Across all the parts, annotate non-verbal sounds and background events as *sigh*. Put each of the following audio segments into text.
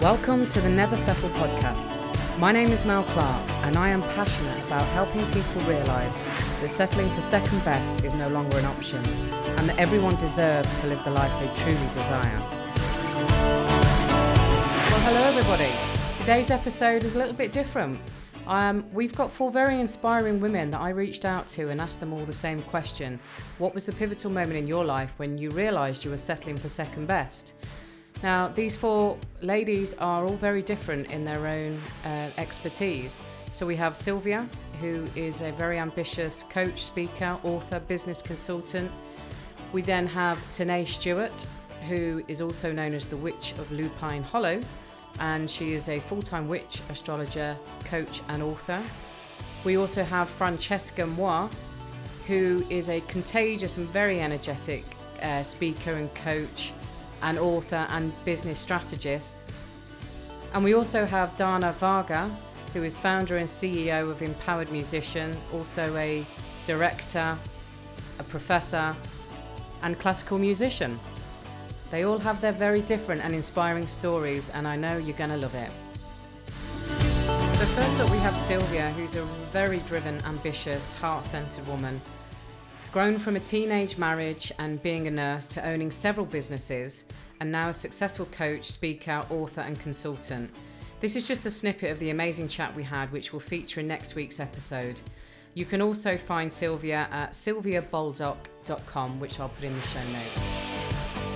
Welcome to the Never Settle podcast. My name is Mel Clarke, and I am passionate about helping people realise that settling for second best is no longer an option, and that everyone deserves to live the life they truly desire. Well, hello, everybody. Today's episode is a little bit different. Um, we've got four very inspiring women that I reached out to and asked them all the same question What was the pivotal moment in your life when you realised you were settling for second best? Now, these four ladies are all very different in their own uh, expertise. So we have Sylvia, who is a very ambitious coach, speaker, author, business consultant. We then have Tenae Stewart, who is also known as the Witch of Lupine Hollow, and she is a full time witch, astrologer, coach, and author. We also have Francesca Moi, who is a contagious and very energetic uh, speaker and coach an author and business strategist. And we also have Dana Varga, who is founder and CEO of Empowered Musician, also a director, a professor, and classical musician. They all have their very different and inspiring stories, and I know you're going to love it. So, first up, we have Sylvia, who's a very driven, ambitious, heart centered woman Grown from a teenage marriage and being a nurse to owning several businesses, and now a successful coach, speaker, author, and consultant. This is just a snippet of the amazing chat we had, which will feature in next week's episode. You can also find Sylvia at sylviabaldock.com, which I'll put in the show notes.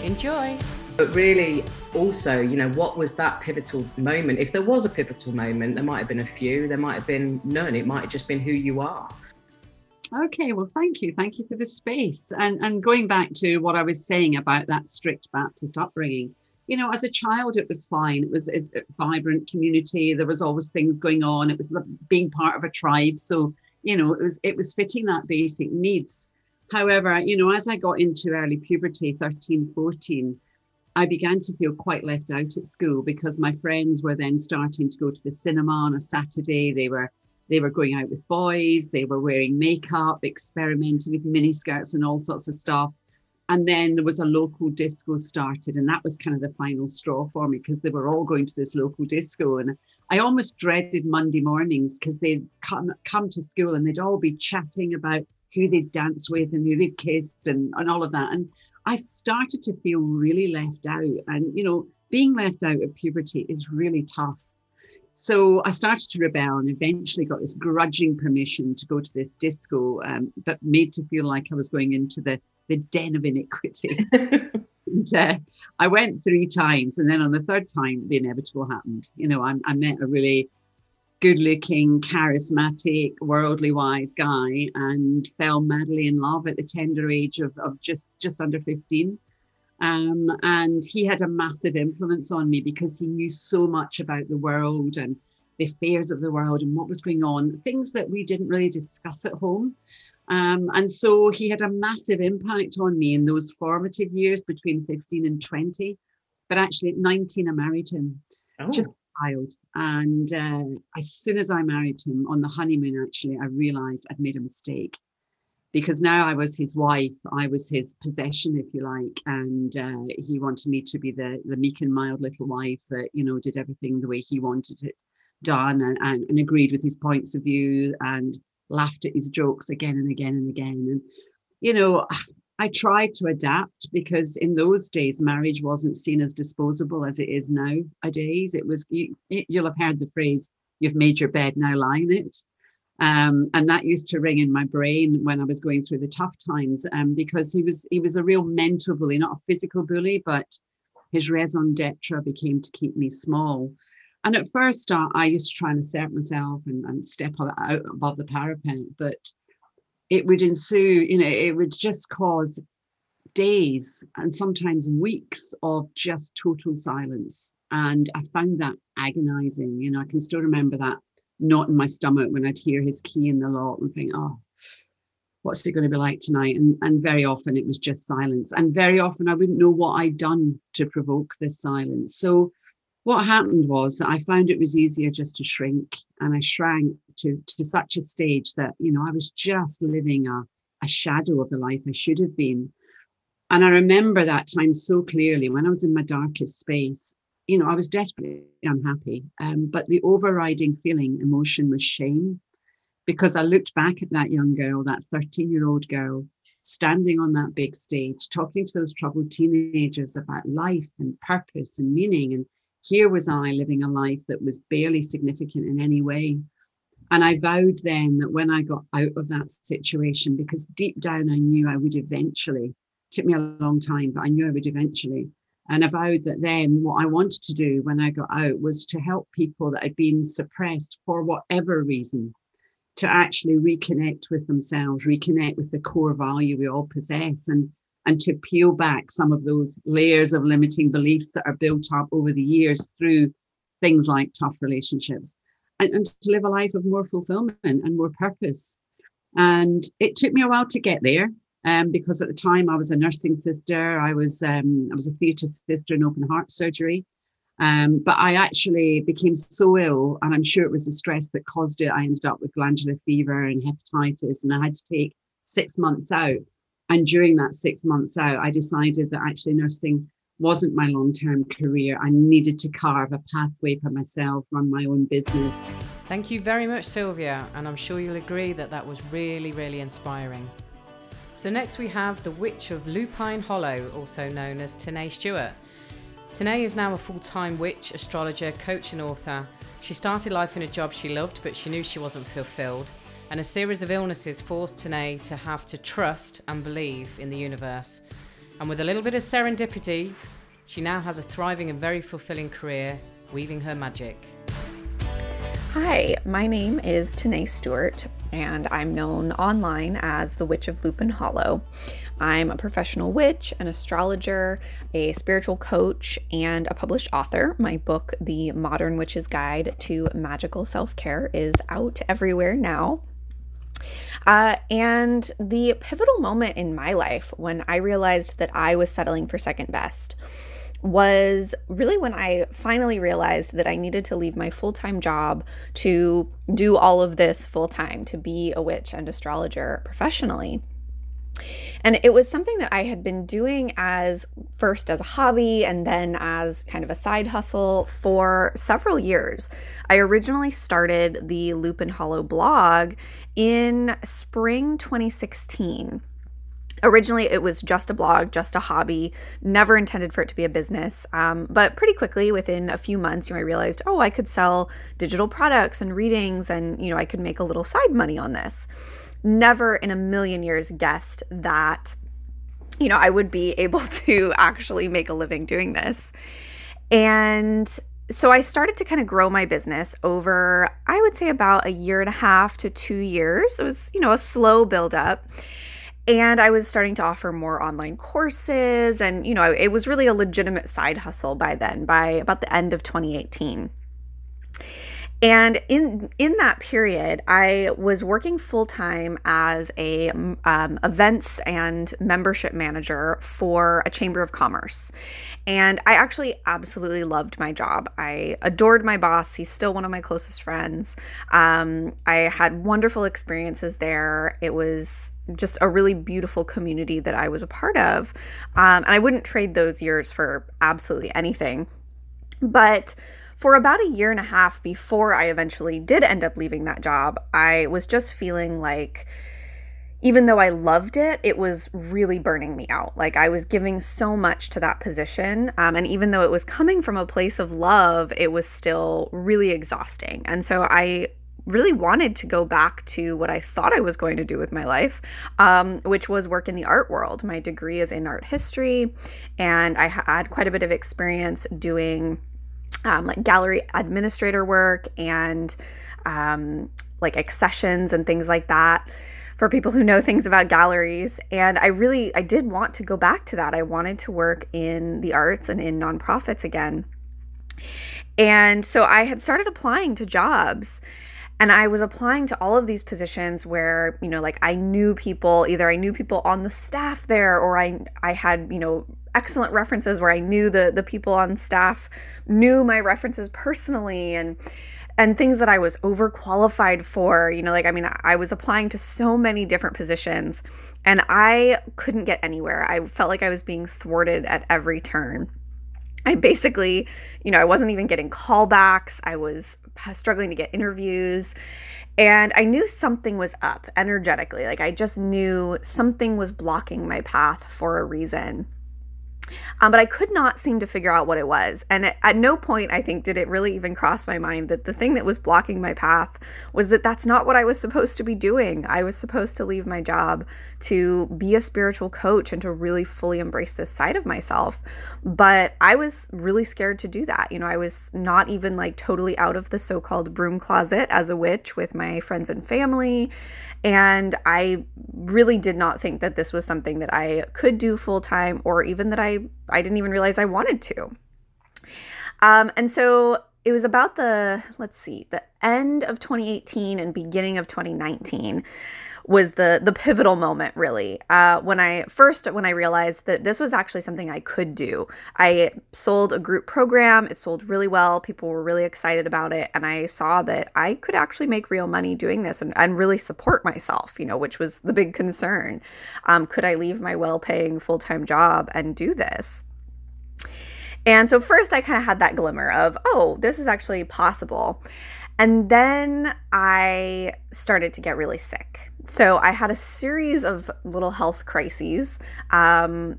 Enjoy! But really, also, you know, what was that pivotal moment? If there was a pivotal moment, there might have been a few, there might have been none. It might have just been who you are. Okay, well, thank you. Thank you for the space. And, and going back to what I was saying about that strict Baptist upbringing, you know, as a child, it was fine. It was, a vibrant community. There was always things going on. It was being part of a tribe. So, you know, it was it was fitting that basic needs. However, you know, as I got into early puberty, 13, 14, I began to feel quite left out at school because my friends were then starting to go to the cinema on a Saturday. They were they were going out with boys, they were wearing makeup, experimenting with miniskirts and all sorts of stuff. And then there was a local disco started, and that was kind of the final straw for me because they were all going to this local disco. And I almost dreaded Monday mornings because they'd come, come to school and they'd all be chatting about who they'd danced with and who they'd kissed and, and all of that. And I started to feel really left out. And, you know, being left out at puberty is really tough. So I started to rebel and eventually got this grudging permission to go to this disco um, that made to feel like I was going into the, the den of iniquity. *laughs* and, uh, I went three times, and then on the third time, the inevitable happened. You know, I, I met a really good looking, charismatic, worldly wise guy and fell madly in love at the tender age of, of just, just under 15. Um, and he had a massive influence on me because he knew so much about the world and the affairs of the world and what was going on, things that we didn't really discuss at home. Um, and so he had a massive impact on me in those formative years between 15 and 20. But actually, at 19, I married him, oh. just a child. And uh, as soon as I married him on the honeymoon, actually, I realized I'd made a mistake because now I was his wife, I was his possession, if you like, and uh, he wanted me to be the the meek and mild little wife that you know did everything the way he wanted it done, and, and, and agreed with his points of view, and laughed at his jokes again and again and again, and you know. I tried to adapt because in those days marriage wasn't seen as disposable as it is nowadays. It was you, you'll have heard the phrase "you've made your bed, now lie in it." Um, and that used to ring in my brain when I was going through the tough times um, because he was he was a real mental bully, not a physical bully, but his raison d'etre became to keep me small. And at first, uh, I used to try and assert myself and, and step out above the parapet, but it would ensue, you know, it would just cause days and sometimes weeks of just total silence. And I found that agonizing. You know, I can still remember that knot in my stomach when I'd hear his key in the lock and think, oh, what's it going to be like tonight? And, and very often it was just silence. And very often I wouldn't know what I'd done to provoke this silence. So what happened was I found it was easier just to shrink. And I shrank to, to such a stage that, you know, I was just living a, a shadow of the life I should have been. And I remember that time so clearly when I was in my darkest space. You know, I was desperately unhappy. Um, but the overriding feeling, emotion was shame because I looked back at that young girl, that 13 year old girl, standing on that big stage, talking to those troubled teenagers about life and purpose and meaning. And here was I living a life that was barely significant in any way. And I vowed then that when I got out of that situation, because deep down I knew I would eventually, took me a long time, but I knew I would eventually. And I vowed that then what I wanted to do when I got out was to help people that had been suppressed for whatever reason to actually reconnect with themselves, reconnect with the core value we all possess, and and to peel back some of those layers of limiting beliefs that are built up over the years through things like tough relationships, and, and to live a life of more fulfillment and more purpose. And it took me a while to get there. Um, because at the time I was a nursing sister, I was um, I was a theatre sister in open heart surgery, um, but I actually became so ill, and I'm sure it was the stress that caused it. I ended up with glandular fever and hepatitis, and I had to take six months out. And during that six months out, I decided that actually nursing wasn't my long term career. I needed to carve a pathway for myself, run my own business. Thank you very much, Sylvia, and I'm sure you'll agree that that was really, really inspiring. So, next we have the Witch of Lupine Hollow, also known as Tenae Stewart. Tenae is now a full time witch, astrologer, coach, and author. She started life in a job she loved, but she knew she wasn't fulfilled. And a series of illnesses forced Tenae to have to trust and believe in the universe. And with a little bit of serendipity, she now has a thriving and very fulfilling career weaving her magic. Hi, my name is Tenae Stewart, and I'm known online as the Witch of Lupin Hollow. I'm a professional witch, an astrologer, a spiritual coach, and a published author. My book, The Modern Witch's Guide to Magical Self Care, is out everywhere now. Uh, and the pivotal moment in my life when I realized that I was settling for second best was really when I finally realized that I needed to leave my full time job to do all of this full time, to be a witch and astrologer professionally. And it was something that I had been doing as first as a hobby and then as kind of a side hustle for several years. I originally started the Lupine Hollow blog in spring 2016 originally it was just a blog just a hobby never intended for it to be a business um, but pretty quickly within a few months you know i realized oh i could sell digital products and readings and you know i could make a little side money on this never in a million years guessed that, you know, I would be *laughs* able to actually make a living doing this. And so I started to kind of grow my business over, I would say, about a year and a half to two years. It was, you know, a slow build up. And I was starting to offer more online courses. And, you know, it was really a legitimate side hustle by then, by about the end of 2018. And in in that period, I was working full time as a um, events and membership manager for a chamber of commerce, and I actually absolutely loved my job. I adored my boss; he's still one of my closest friends. Um, I had wonderful experiences there. It was just a really beautiful community that I was a part of, um, and I wouldn't trade those years for absolutely anything. But for about a year and a half before I eventually did end up leaving that job, I was just feeling like even though I loved it, it was really burning me out. Like I was giving so much to that position. Um, and even though it was coming from a place of love, it was still really exhausting. And so I really wanted to go back to what I thought I was going to do with my life, um, which was work in the art world. My degree is in art history, and I had quite a bit of experience doing um, like gallery administrator work and um, like accessions and things like that for people who know things about galleries. And i really i did want to go back to that. I wanted to work in the arts and in nonprofits again. And so i had started applying to jobs and I was applying to all of these positions where, you know, like I knew people, either I knew people on the staff there or I I had, you know, excellent references where I knew the the people on staff knew my references personally and and things that I was overqualified for. You know, like I mean, I was applying to so many different positions and I couldn't get anywhere. I felt like I was being thwarted at every turn. I basically, you know, I wasn't even getting callbacks. I was struggling to get interviews. And I knew something was up energetically. Like I just knew something was blocking my path for a reason. Um, but I could not seem to figure out what it was. And at, at, no point, I think, did it really even cross my mind that the thing that was blocking my path was that that's not what I was supposed to be doing. I was supposed to leave my job to be a spiritual coach and to really fully embrace this side of myself. But I was really scared to do that. You know, I was not even like totally out of the so called broom closet as a witch with my friends and family. And I really did not think that this was something that I could do full time or even that I I didn't even realize I wanted to. Um, and so it was about the let's see the end of 2018 and beginning of 2019 was the the pivotal moment really. Uh, when i first when i realized that this was actually something i could do. I sold a group program. It sold really well. People were really excited about it. And i saw that i could actually make real money doing this and, and really support myself you know which was the big concern. Um, could i leave my well-paying full-time job and do this and so first I kind of had that glimmer of, oh, this is actually possible. And then I started to get really sick. So I had a series of little health crises. Um,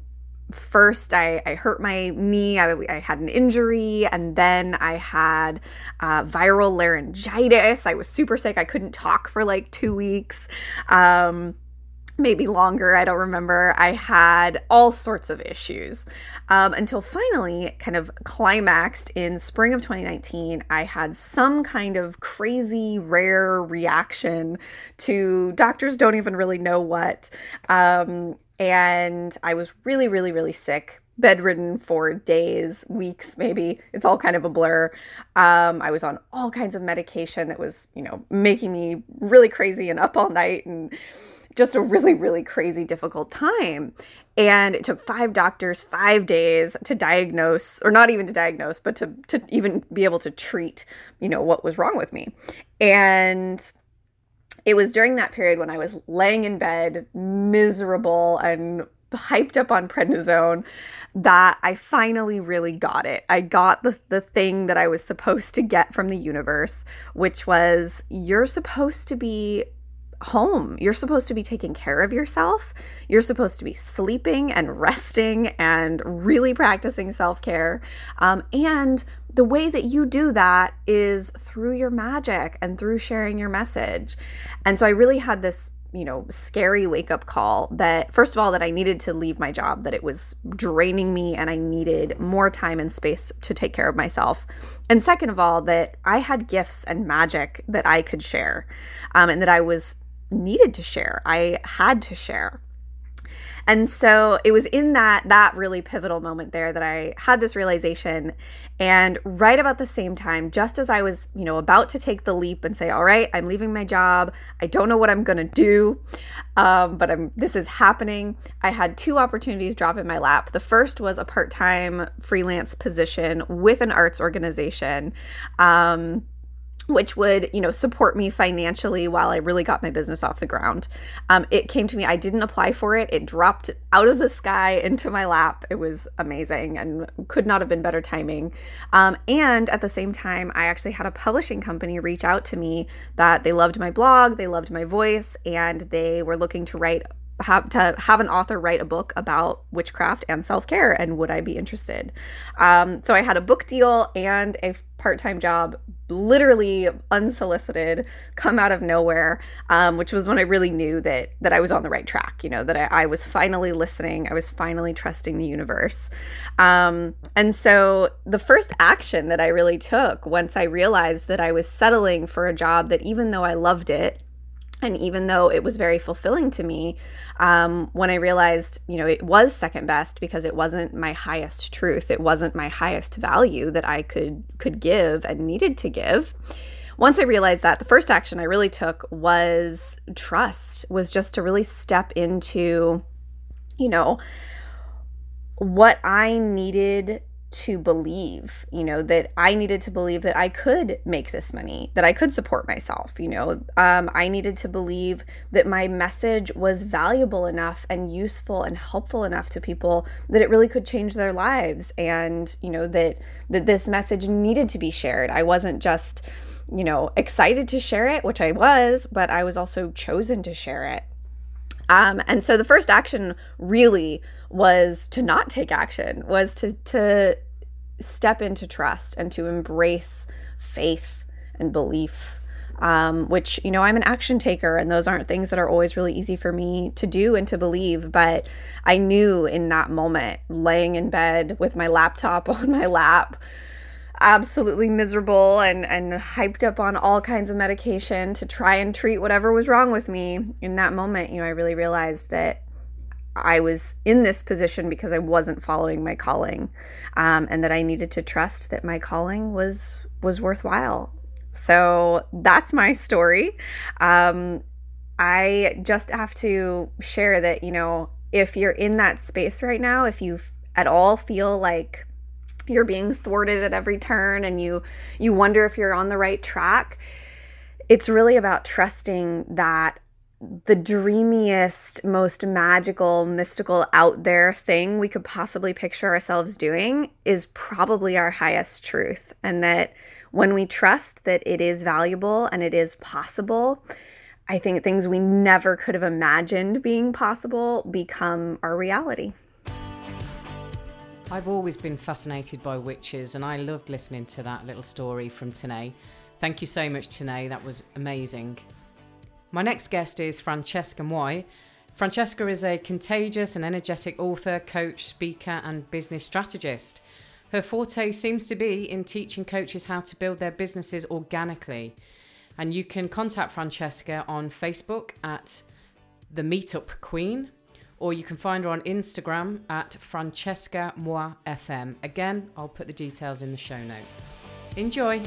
first I, I hurt my knee I, I, had an injury and then i had uh, viral laryngitis i was super sick i couldn't talk for like two weeks um, maybe longer, I don't remember. I had all sorts of issues um, until finally, kind of climaxed in spring of 2019. I had some kind of crazy, rare reaction to doctors don't even really know what. Um, and I was really, really, really sick bedridden for days, weeks, maybe. It's all kind of a blur. Um, I was on all kinds of medication that was, you know, making me really crazy and up all night and just a really, really crazy, difficult time. And it took five doctors five days to diagnose, or not even to diagnose, but to, to even be able to treat, you know, what was wrong with me. And it was during that period when I was laying in bed, miserable and hyped up on prednisone that I finally really got it. I got the, the thing that I was supposed to get from the universe, which was you're supposed to be home. You're supposed to be taking care of yourself. You're supposed to be sleeping and resting and really practicing self care. Um, and the way that you do that is through your magic and through sharing your message. And so I really had this you know, scary wake up call that, first of all, that I needed to leave my job, that it was draining me and I needed more time and space to take care of myself. And second of all, that I had gifts and magic that I could share um, and that I was needed to share. I had to share. And so it was in that that really pivotal moment there that I had this realization and right about the same time just as I was, you know, about to take the leap and say, "All right, I'm leaving my job. I don't know what I'm going to do." Um, but I'm this is happening. I had two opportunities drop in my lap. The first was a part-time freelance position with an arts organization. Um, which would you know support me financially while i really got my business off the ground. Um, it came to me i didn't apply for it. It dropped out of the sky into my lap. It was amazing and could not have been better timing. Um, and at the same time i actually had a publishing company reach out to me that they loved my blog they loved my voice and they were looking to write have to have an author write a book about witchcraft and self-care and would i be interested? Um, so i had a book deal and a part-time job literally unsolicited come out of nowhere um, which was when i really knew that that i was on the right track you know that i, I was finally listening i was finally trusting the universe. Um, and so the first action that i really took once i realized that i was settling for a job that even though i loved it and even though it was very fulfilling to me um, when i realized you know it was second best because it wasn't my highest truth it wasn't my highest value that i could could give and needed to give once i realized that the first action i really took was trust was just to really step into you know what i needed to believe, you know, that I needed to believe that I could make this money, that I could support myself, you know. Um, I needed to believe that my message was valuable enough and useful and helpful enough to people that it really could change their lives and, you know, that that this message needed to be shared. I wasn't just, you know, excited to share it, which I was, but I was also chosen to share it. Um, and so the first action really was to not take action, was to to step into trust and to embrace faith and belief. Um, which you know I'm an action taker, and those aren't things that are always really easy for me to do and to believe. But I knew in that moment, laying in bed with my laptop *laughs* on my lap, absolutely miserable and and hyped up on all kinds of medication to try and treat whatever was wrong with me. In that moment you know i really realized that i was in this position because i wasn't following my calling um, and that i needed to trust that my calling was was worthwhile. So that's my story. Um, i just have to share that you know if you're in that space right now if you at all feel like you're being thwarted at every turn and you you wonder if you're on the right track it's really about trusting that the dreamiest most magical mystical out there thing we could possibly picture ourselves doing is probably our highest truth. And that when we trust that it is valuable and it is possible i think things we never could have imagined being possible become our reality I've always been fascinated by witches, and I loved listening to that little story from Tenae. Thank you so much, Tenae. That was amazing. My next guest is Francesca Moi. Francesca is a contagious and energetic author, coach, speaker, and business strategist. Her forte seems to be in teaching coaches how to build their businesses organically. And you can contact Francesca on Facebook at the Meetup Queen or you can find her on Instagram at Francesca Moi FM. Again, I'll put the details in the show notes. Enjoy!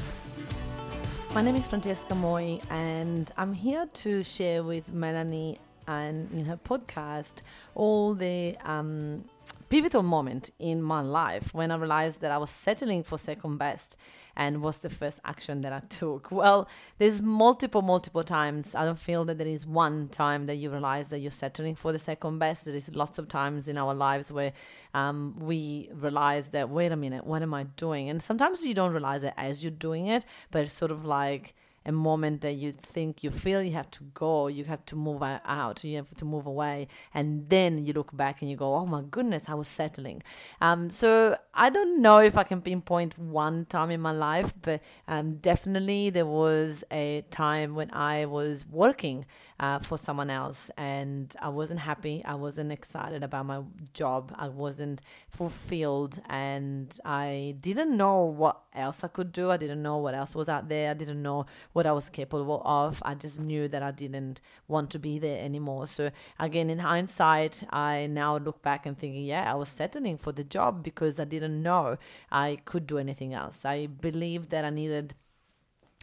My name is Francesca Moi, and I'm here to share with Melanie and in her podcast all the um, pivotal moment in my life when I realized that I was settling for second best and what's the first action that I took? Well, there's multiple, multiple times. I don't feel that there is one time that you realize that you're settling for the second best. There is lots of times in our lives where um, we realize that, wait a minute, what am I doing? And sometimes you don't realize it as you're doing it, but it's sort of like, a moment that you think you feel you have to go, you have to move out, you have to move away, and then you look back and you go, "Oh my goodness, I was settling." Um, so I don't know if I can pinpoint one time in my life, but um, definitely there was a time when I was working uh, for someone else. And I wasn't happy. I wasn't excited about my job. I wasn't fulfilled. And I didn't know what else I could do. I didn't know what else was out there. I didn't know what I was capable of. I just knew that I didn't want to be there anymore. So, again, in hindsight, I now look back and thinking, yeah, I was settling for the job because I didn't know I could do anything else. I believed that I needed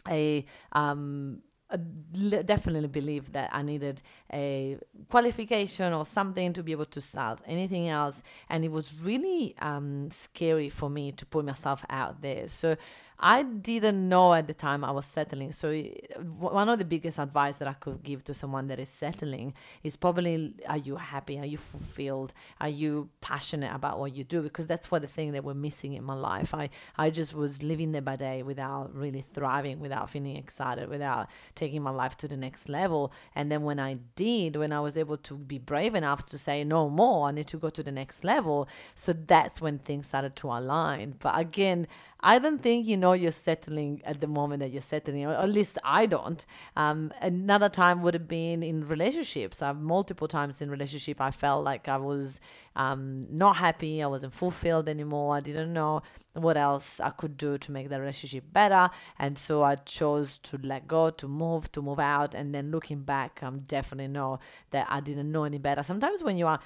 a um, I definitely believe that I needed a qualification or something to be able to start anything else. And it was really um, scary for me to put myself out there. So I didn't know at the time I was settling. So eh, one of the biggest advice that I could give to someone that is settling is probably are you happy? Are you fulfilled? Are you passionate about what you do? Because that's what the thing that we're missing in my life. I, I just was living day by day without really thriving, without feeling excited, without taking my life to the next level. And then when I did, when I was able to be brave enough to say no more, I need to go to the next level. So that's when things started to align. But again, I don't think you know you're settling at the moment that you're settling, or at least I don't. Um, another time would have been in relationships. I've multiple times in relationship I felt like I was um, not happy, I wasn't fulfilled anymore. I didn't know what else I could do to make the relationship better, and so I chose to let go, to move, to move out. And then looking back, I'm definitely know that I didn't know any better. Sometimes when you are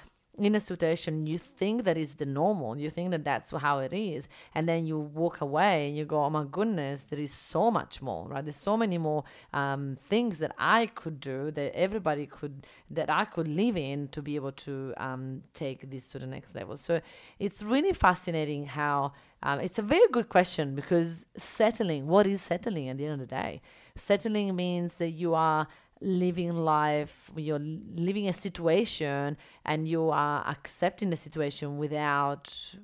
in a situation you think that is the normal you think that that's how it is and then you walk away and you go oh my goodness there is so much more right? There's so many more um, things that i could do that everybody could that i could live in to be able to um, take this to the next level. So it's really fascinating how um, it's a very good question because settling what is settling at the end of the day? Settling means that you are living life, you're living a situation and you are accepting the situation without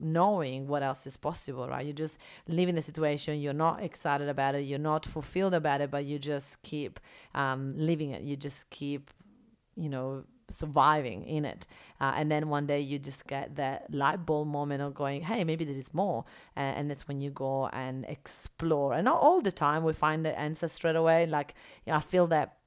knowing what else is possible, right? You just live in the situation, you're not excited about it, you're not fulfilled about it, but you just keep um, living it. You just keep, you know, surviving in it. Uh, and then one day you just get that light bulb moment of going, hey, maybe there is more. And that's when you go and explore. And not all the time we find the answer straight away. Like, you know, I feel that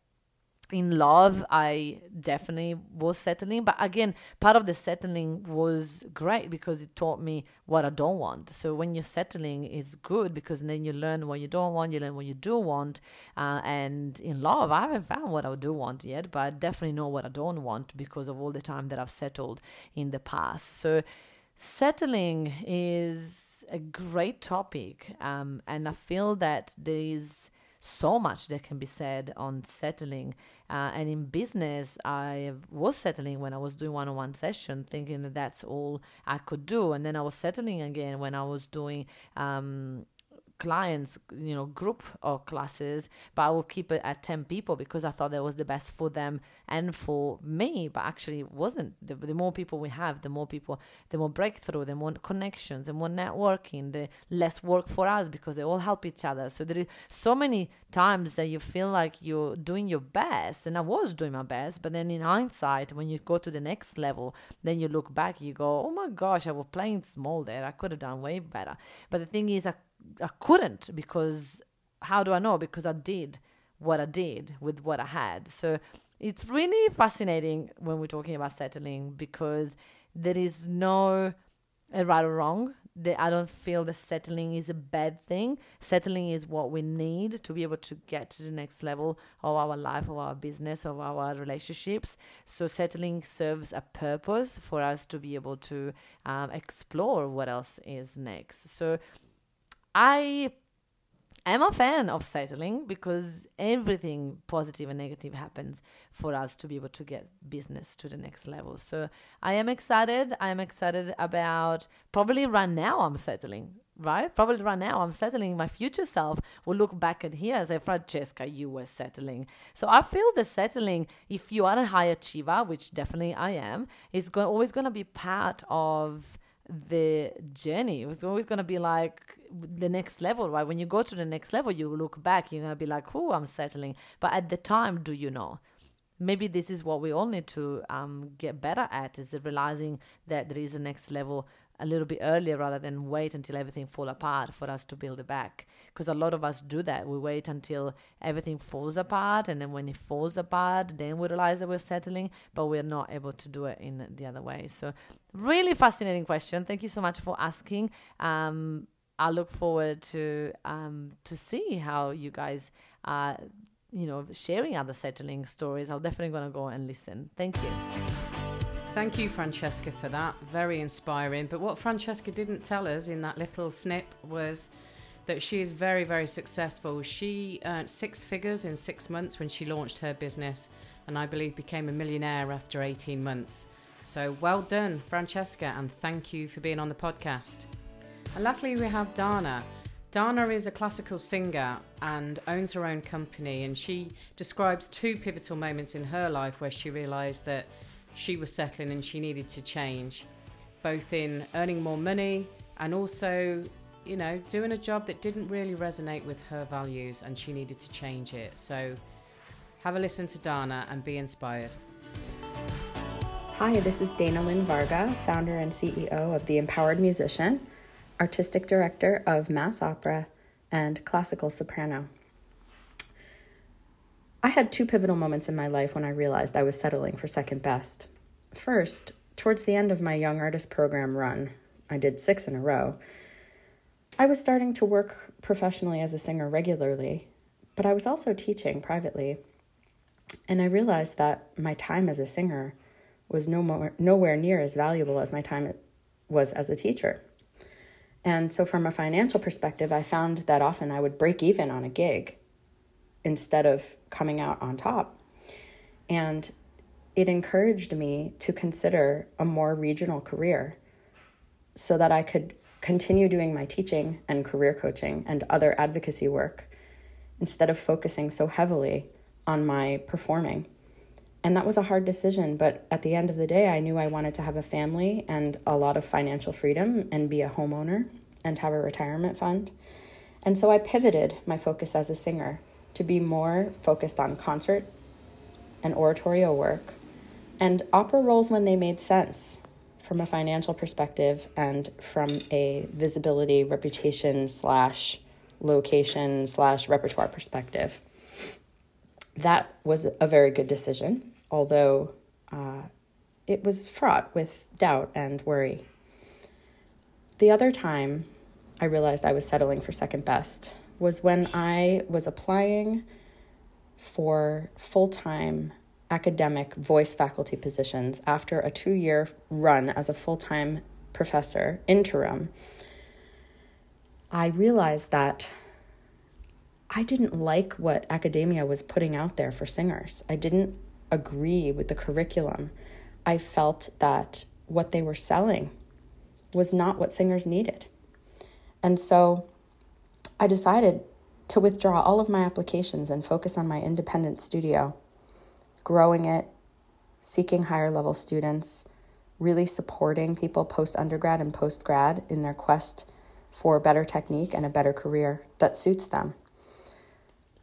in love i definitely was settling. But again part of the settling was great because it taught me what i don't want. So when you're settling it's good because then you learn what you don't want you learn what you do want. Uh, and in love i haven't found what i do want yet but i definitely know what i don't want because of all the time that i've settled in the past. So settling is a great topic um, and i feel that there is so much that can be said on settling. Uh, and in business, I was settling when I was doing one on one session, thinking that that's all I could do. And then I was settling again when I was doing um, clients, you know, group or classes, but I will keep it at 10 people because I thought that was the best for them and for me, but actually it wasn't. The, the more people we have, the more people, the more breakthrough, the more connections, the more networking, the less work for us because they all help each other. So there is so many times that you feel like you're doing your best, and I was doing my best, but then in hindsight, when you go to the next level, then you look back, you go, oh my gosh, I was playing small there. I could have done way better. But the thing is, I I couldn't because how do I know? Because I did what I did with what I had. So it's really fascinating when we're talking about settling because there is no right or wrong. I don't feel that settling is a bad thing. Settling is what we need to be able to get to the next level of our life, of our business, of our relationships. So settling serves a purpose for us to be able to um, explore what else is next. So I am a fan of settling because everything positive and negative happens for us to be able to get business to the next level. So I am excited. I am excited about probably right now I'm settling, right? Probably right now I'm settling. My future self will look back at here and say, Francesca, you were settling. So I feel the settling, if you are a high achiever, which definitely I am, is go- always going to be part of the journey. It was always going to be like the next level, right? When you go to the next level, you look back, you're going to be like, oh, I'm settling. But at the time, do you know? Maybe this is what we all need to um, get better at is realizing that there is a next level a little bit earlier rather than wait until everything fall apart for us to build it back. Because a lot of us do that. We wait until everything falls apart and then when it falls apart then we realize that we're settling but we're not able to do it in the other way. So really fascinating question. Thank you so much for asking. Um, i look forward to um, to see how you guys are you know sharing other settling stories. I'm definitely going to go and listen. Thank you Thank you, Francesca, for that. Very inspiring. But what Francesca didn't tell us in that little snip was that she is very, very successful. She earned six figures in six months when she launched her business, and I believe became a millionaire after 18 months. So well done, Francesca, and thank you for being on the podcast. And lastly, we have Dana. Dana is a classical singer and owns her own company, and she describes two pivotal moments in her life where she realized that she was settling and she needed to change, both in earning more money and also, you know, doing a job that didn't really resonate with her values and she needed to change it. So have a listen to Dana and be inspired. Hi, this is Dana Lynn Varga, founder and CEO of The Empowered Musician, artistic director of Mass Opera, and classical soprano. I had two pivotal moments in my life when I realized I was settling for second best. First, towards the end of my Young Artist Program run, I did six in a row. I was starting to work professionally as a singer regularly, but I was also teaching privately. And I realized that my time as a singer was no more, nowhere near as valuable as my time was as a teacher. And so, from a financial perspective, I found that often I would break even on a gig instead of coming out on top. And it encouraged me to consider a more regional career so that I could continue doing my teaching and career coaching and other advocacy work instead of focusing so heavily on my performing. And that was a hard decision, but at the end of the day, I knew I wanted to have a family and a lot of financial freedom and be a homeowner and have a retirement fund. And so I pivoted my focus as a singer to be more focused on concert and oratorio work and opera roles when they made sense from a financial perspective and from a visibility, reputation, slash location, slash repertoire perspective. That was a very good decision although uh, it was fraught with doubt and worry. The other time I realized I was settling for second best was when I was applying for full time academic voice faculty positions after a two year run as a full time professor, interim. I realized that I didn't like what academia was putting out there for singers. I didn't agree with the curriculum. I felt that what they were selling was not what singers needed. And so I decided to withdraw all of my applications and focus on my independent studio, growing it, seeking higher level students, really supporting people post undergrad and post grad in their quest for better technique and a better career that suits them.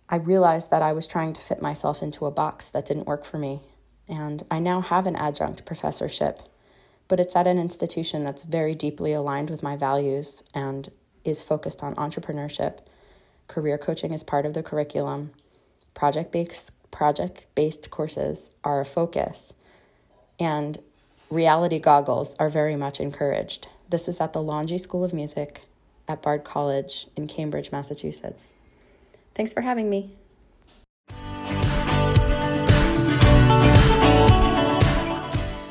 I realized that I was trying to fit myself into a box that didn't work for me. And I now have an adjunct professorship, but it's at an institution that's very deeply aligned with my values and is focused on entrepreneurship. Career coaching is part of the curriculum. Project based project based courses are a focus. And reality goggles are very much encouraged. This is at the Longy School of Music at Bard College in Cambridge, Massachusetts. Thanks for having me.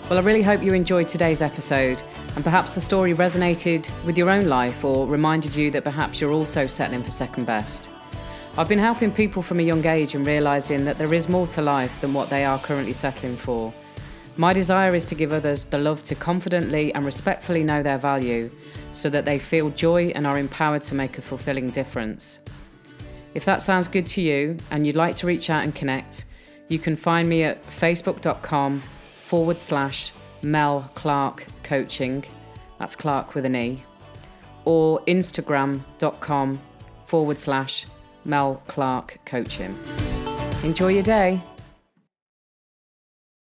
Well, I really hope you enjoyed today's episode and perhaps the story resonated with your own life or reminded you that perhaps you're also settling for second best. I've been helping people from a young age and realizing that there is more to life than what they are currently settling for. My desire is to give others the love to confidently and respectfully know their value so that they feel joy and are empowered to make a fulfilling difference. If that sounds good to you and you'd like to reach out and connect, you can find me at facebook.com forward slash Mel Clarke Coaching. That's Clark with an E. Or instagram.com forward slash Mel Clarke Coaching. Enjoy your day.